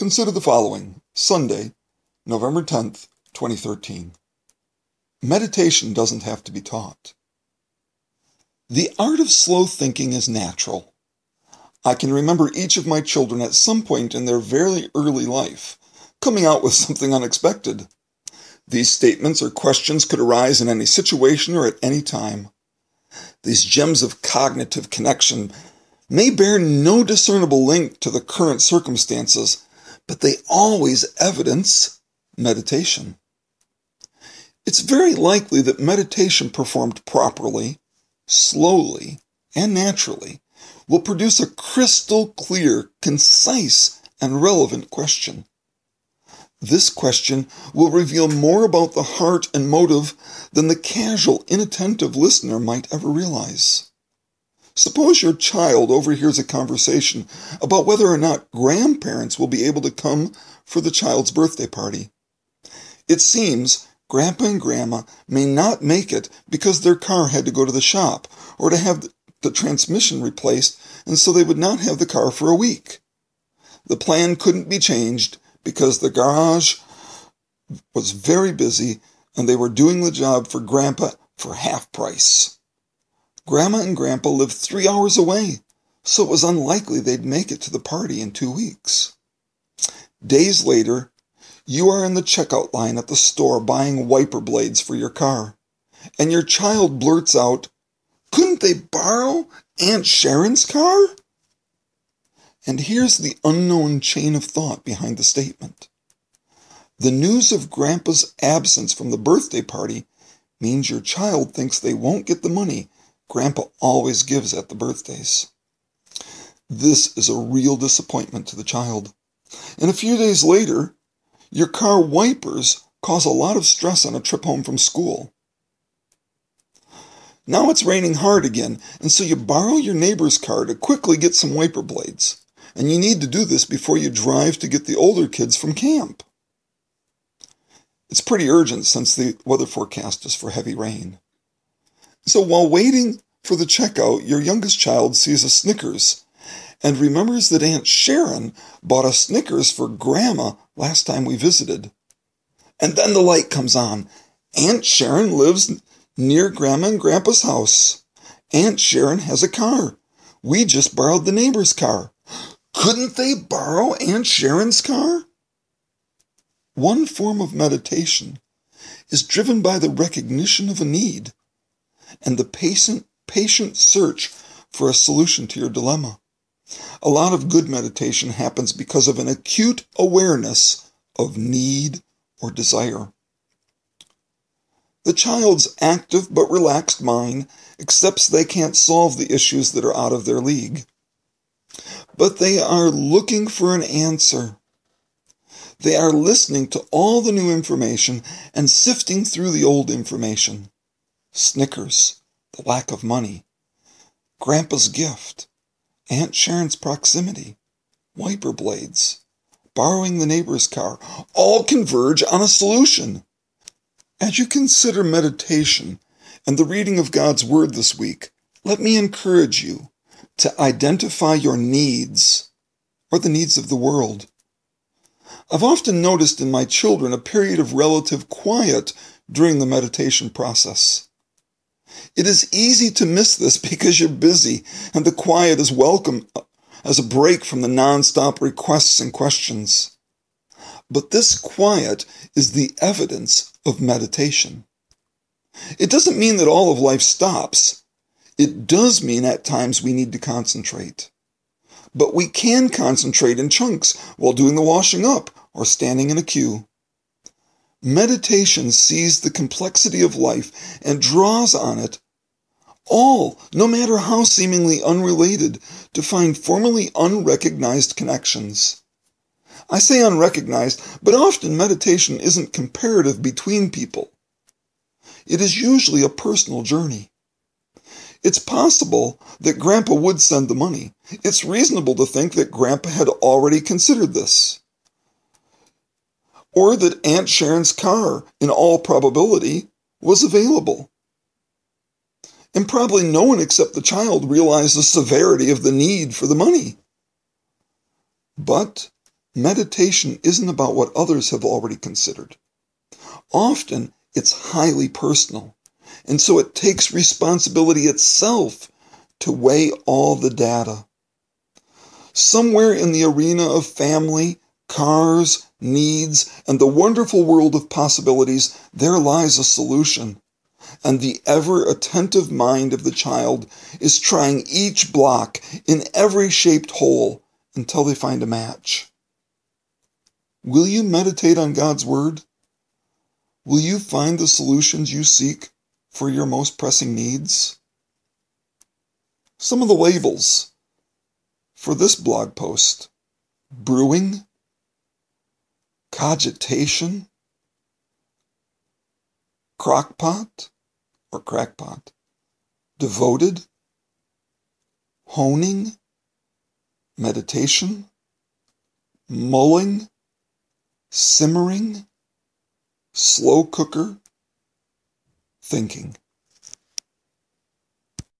Consider the following Sunday, November 10th, 2013. Meditation doesn't have to be taught. The art of slow thinking is natural. I can remember each of my children at some point in their very early life coming out with something unexpected. These statements or questions could arise in any situation or at any time. These gems of cognitive connection may bear no discernible link to the current circumstances, but they always evidence meditation. It's very likely that meditation performed properly, slowly, and naturally will produce a crystal clear, concise, and relevant question. This question will reveal more about the heart and motive than the casual, inattentive listener might ever realize. Suppose your child overhears a conversation about whether or not grandparents will be able to come for the child's birthday party. It seems Grandpa and Grandma may not make it because their car had to go to the shop or to have the transmission replaced, and so they would not have the car for a week. The plan couldn't be changed because the garage was very busy and they were doing the job for Grandpa for half price. Grandma and Grandpa lived three hours away, so it was unlikely they'd make it to the party in two weeks. Days later, you are in the checkout line at the store buying wiper blades for your car, and your child blurts out, Couldn't they borrow Aunt Sharon's car? And here's the unknown chain of thought behind the statement. The news of Grandpa's absence from the birthday party means your child thinks they won't get the money Grandpa always gives at the birthdays. This is a real disappointment to the child. And a few days later, your car wipers cause a lot of stress on a trip home from school. Now it's raining hard again, and so you borrow your neighbor's car to quickly get some wiper blades and you need to do this before you drive to get the older kids from camp. It's pretty urgent since the weather forecast is for heavy rain. So while waiting for the checkout, your youngest child sees a Snickers and remembers that Aunt Sharon bought a Snickers for Grandma last time we visited. And then the light comes on. Aunt Sharon lives near Grandma and Grandpa's house. Aunt Sharon has a car. We just borrowed the neighbor's car. Couldn't they borrow Aunt Sharon's car? One form of meditation is driven by the recognition of a need and the patient, patient search for a solution to your dilemma. A lot of good meditation happens because of an acute awareness of need or desire. The child's active but relaxed mind accepts they can't solve the issues that are out of their league but they are looking for an answer. They are listening to all the new information and sifting through the old information. Snickers, the lack of money, Grandpa's gift, Aunt Sharon's proximity, wiper blades, borrowing the neighbor's car, all converge on a solution. As you consider meditation and the reading of God's Word this week, let me encourage you to identify your needs or the needs of the world. I've often noticed in my children a period of relative quiet during the meditation process. It is easy to miss this because you're busy and the quiet is welcome as a break from the nonstop requests and questions. But this quiet is the evidence of meditation. It doesn't mean that all of life stops. It does mean at times we need to concentrate. But we can concentrate in chunks while doing the washing up or standing in a queue. Meditation sees the complexity of life and draws on it all, no matter how seemingly unrelated, to find formerly unrecognized connections. I say unrecognized, but often meditation isn't comparative between people. It is usually a personal journey. It's possible that Grandpa would send the money. It's reasonable to think that Grandpa had already considered this. Or that Aunt Sharon's car, in all probability, was available. And probably no one except the child realized the severity of the need for the money. But meditation isn't about what others have already considered. Often it's highly personal, and so it takes responsibility itself to weigh all the data. Somewhere in the arena of family, cars, needs, and the wonderful world of possibilities, there lies a solution. And the ever attentive mind of the child is trying each block in every shaped hole until they find a match. Will you meditate on God's Word? Will you find the solutions you seek for your most pressing needs? Some of the labels for this blog post brewing, cogitation, crockpot or crackpot, devoted, honing, meditation, mulling, simmering, slow cooker, thinking.